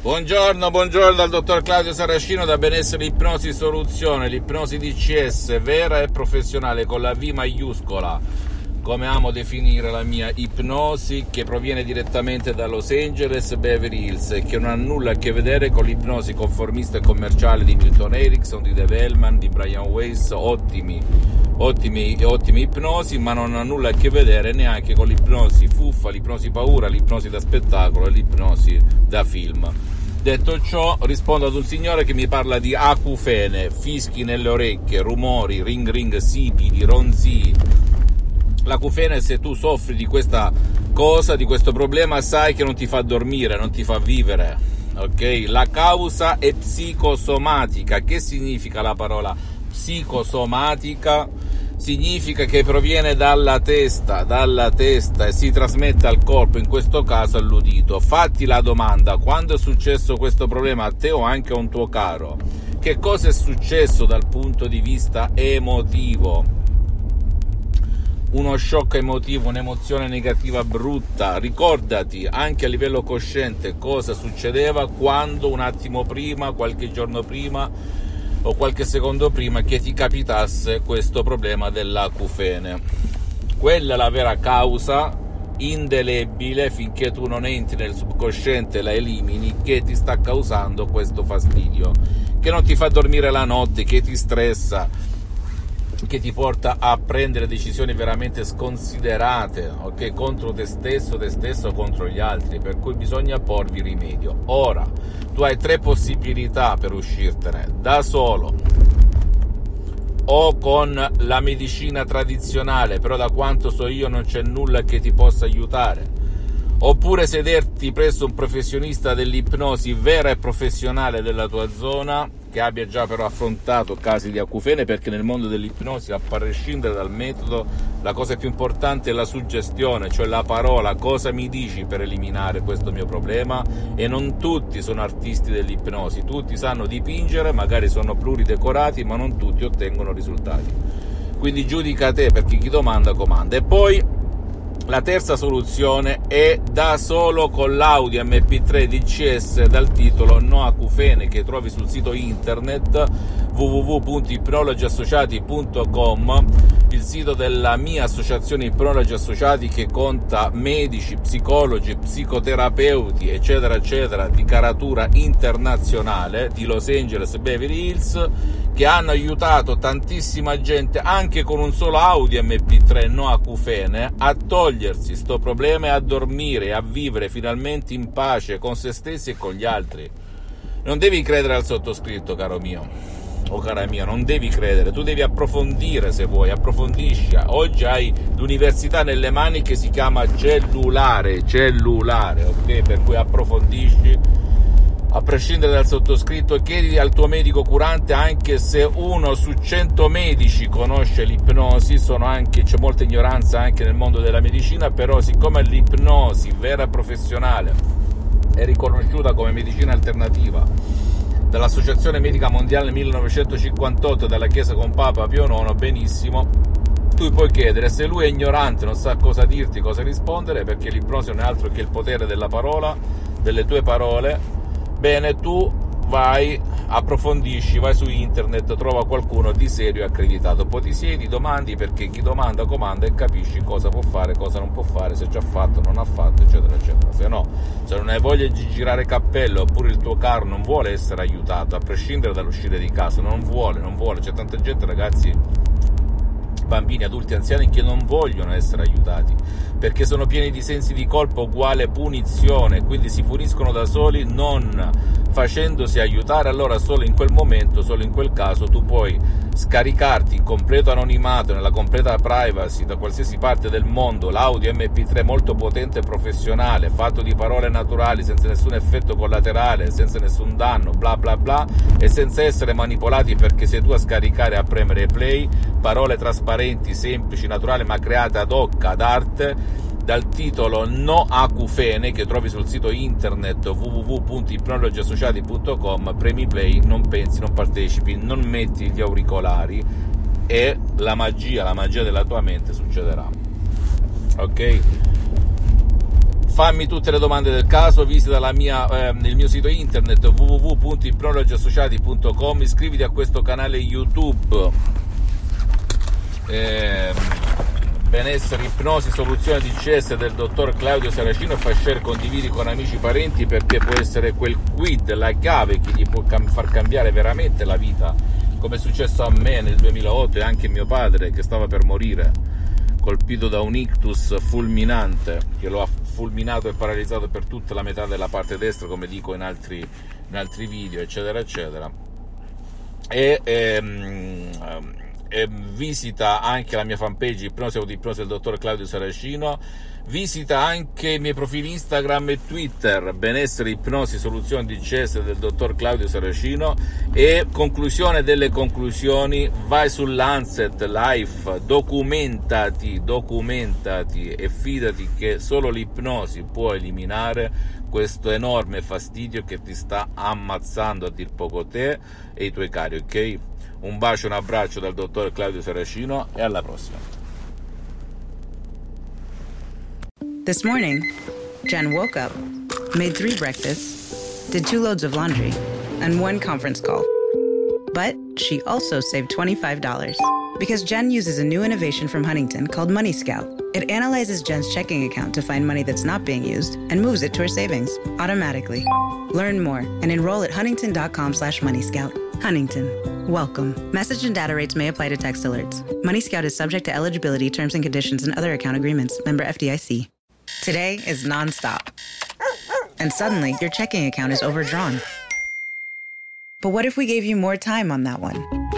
Buongiorno, buongiorno dal dottor Claudio Saracino da Benessere Ipnosi Soluzione, l'ipnosi DCS vera e professionale con la V maiuscola, come amo definire la mia ipnosi che proviene direttamente da Los Angeles Beverly Hills e che non ha nulla a che vedere con l'ipnosi conformista e commerciale di Milton Erickson, di Dave Hellman, di Brian Weiss, ottimi, ottimi, ottimi ipnosi, ma non ha nulla a che vedere neanche con l'ipnosi fuffa, l'ipnosi paura, l'ipnosi da spettacolo e l'ipnosi da film. Detto ciò, rispondo ad un signore che mi parla di acufene, fischi nelle orecchie, rumori, ring ring sipidi, ronzii. L'acufene, se tu soffri di questa cosa, di questo problema, sai che non ti fa dormire, non ti fa vivere. Ok? La causa è psicosomatica. Che significa la parola psicosomatica? significa che proviene dalla testa, dalla testa e si trasmette al corpo, in questo caso all'udito. Fatti la domanda, quando è successo questo problema a te o anche a un tuo caro? Che cosa è successo dal punto di vista emotivo? Uno shock emotivo, un'emozione negativa brutta. Ricordati anche a livello cosciente cosa succedeva quando un attimo prima, qualche giorno prima, o qualche secondo prima che ti capitasse questo problema dell'acufene. Quella è la vera causa indelebile finché tu non entri nel subconsciente e la elimini che ti sta causando questo fastidio, che non ti fa dormire la notte, che ti stressa, che ti porta a prendere decisioni veramente sconsiderate, ok? Contro te stesso, te stesso contro gli altri, per cui bisogna porvi rimedio. Ora, tu hai tre possibilità per uscirtene, da solo o con la medicina tradizionale, però da quanto so io non c'è nulla che ti possa aiutare. Oppure sederti presso un professionista dell'ipnosi vera e professionale della tua zona che abbia già però affrontato casi di acufene perché nel mondo dell'ipnosi a prescindere dal metodo la cosa più importante è la suggestione cioè la parola. Cosa mi dici per eliminare questo mio problema? E non tutti sono artisti dell'ipnosi. Tutti sanno dipingere magari sono pluridecorati ma non tutti ottengono risultati. Quindi giudica te perché chi domanda comanda. E poi la terza soluzione è da solo con l'audio MP3 DCS dal titolo No Acufene che trovi sul sito internet www.ipnologiassociati.com il sito della mia associazione Ipnologi Associati che conta medici, psicologi, psicoterapeuti eccetera eccetera di caratura internazionale di Los Angeles Beverly Hills che hanno aiutato tantissima gente anche con un solo audio MP3 no acufene a togliersi sto problema e a dormire a vivere finalmente in pace con se stessi e con gli altri. Non devi credere al sottoscritto, caro mio o cara mia, non devi credere, tu devi approfondire se vuoi, approfondisci. Oggi hai l'università nelle mani che si chiama cellulare, cellulare, ok? Per cui approfondisci a prescindere dal sottoscritto, chiedi al tuo medico curante anche se uno su cento medici conosce l'ipnosi, anche, c'è molta ignoranza anche nel mondo della medicina, però siccome l'ipnosi vera e professionale è riconosciuta come medicina alternativa dall'Associazione Medica Mondiale nel 1958 dalla Chiesa con Papa Pio IX, benissimo, tu puoi chiedere se lui è ignorante, non sa cosa dirti, cosa rispondere, perché l'ipnosi non è altro che il potere della parola, delle tue parole, Bene, tu vai, approfondisci, vai su internet, trova qualcuno di serio e accreditato, poi ti siedi, domandi perché chi domanda comanda e capisci cosa può fare, cosa non può fare, se già fatto, non ha fatto, eccetera, eccetera. Se no, se non hai voglia di girare cappello oppure il tuo caro non vuole essere aiutato, a prescindere dall'uscire di casa, non vuole, non vuole, c'è tanta gente, ragazzi, bambini, adulti, anziani che non vogliono essere aiutati, perché sono pieni di sensi di colpa uguale punizione, quindi si puniscono da soli non facendosi aiutare, allora solo in quel momento, solo in quel caso tu puoi scaricarti in completo anonimato, nella completa privacy da qualsiasi parte del mondo l'audio MP3 molto potente e professionale, fatto di parole naturali, senza nessun effetto collaterale, senza nessun danno, bla bla bla, e senza essere manipolati perché sei tu a scaricare e a premere play, parole trasparenti, semplici, naturali, ma create ad hoc, ad arte dal titolo No Acufene che trovi sul sito internet www.ipnologiassociati.com premi play, non pensi, non partecipi, non metti gli auricolari e la magia, la magia della tua mente succederà. Ok? Fammi tutte le domande del caso, visita mia, eh, il mio sito internet www.ipnologiassociati.com, iscriviti a questo canale YouTube. Eh, benessere, ipnosi, soluzione di CS del dottor Claudio Saracino fa share, condividi con amici e parenti perché può essere quel quid, la chiave che gli può cam- far cambiare veramente la vita, come è successo a me nel 2008 e anche mio padre che stava per morire, colpito da un ictus fulminante che lo ha fulminato e paralizzato per tutta la metà della parte destra, come dico in altri, in altri video, eccetera, eccetera. E, ehm, eh, visita anche la mia fanpage Ipnosi di Ipnosi del dottor Claudio Saracino, visita anche i miei profili Instagram e Twitter. Benessere Ipnosi Soluzioni di CS del dottor Claudio Saracino. E conclusione delle conclusioni vai su Lancet Life, documentati, documentati e fidati che solo l'ipnosi può eliminare questo enorme fastidio che ti sta ammazzando a dir poco te e i tuoi cari, ok? Un bacio, un abbraccio dal dottor Claudio Saracino e alla prossima. This morning, Jen woke up, made three breakfasts, did two loads of laundry, and one conference call. But she also saved $25 because Jen uses a new innovation from Huntington called Money Scout. It analyzes Jen's checking account to find money that's not being used and moves it to her savings automatically. Learn more and enroll at huntington.com slash moneyscout. Huntington. Welcome. Message and data rates may apply to text alerts. Money Scout is subject to eligibility, terms and conditions, and other account agreements. Member FDIC. Today is nonstop. And suddenly, your checking account is overdrawn. But what if we gave you more time on that one?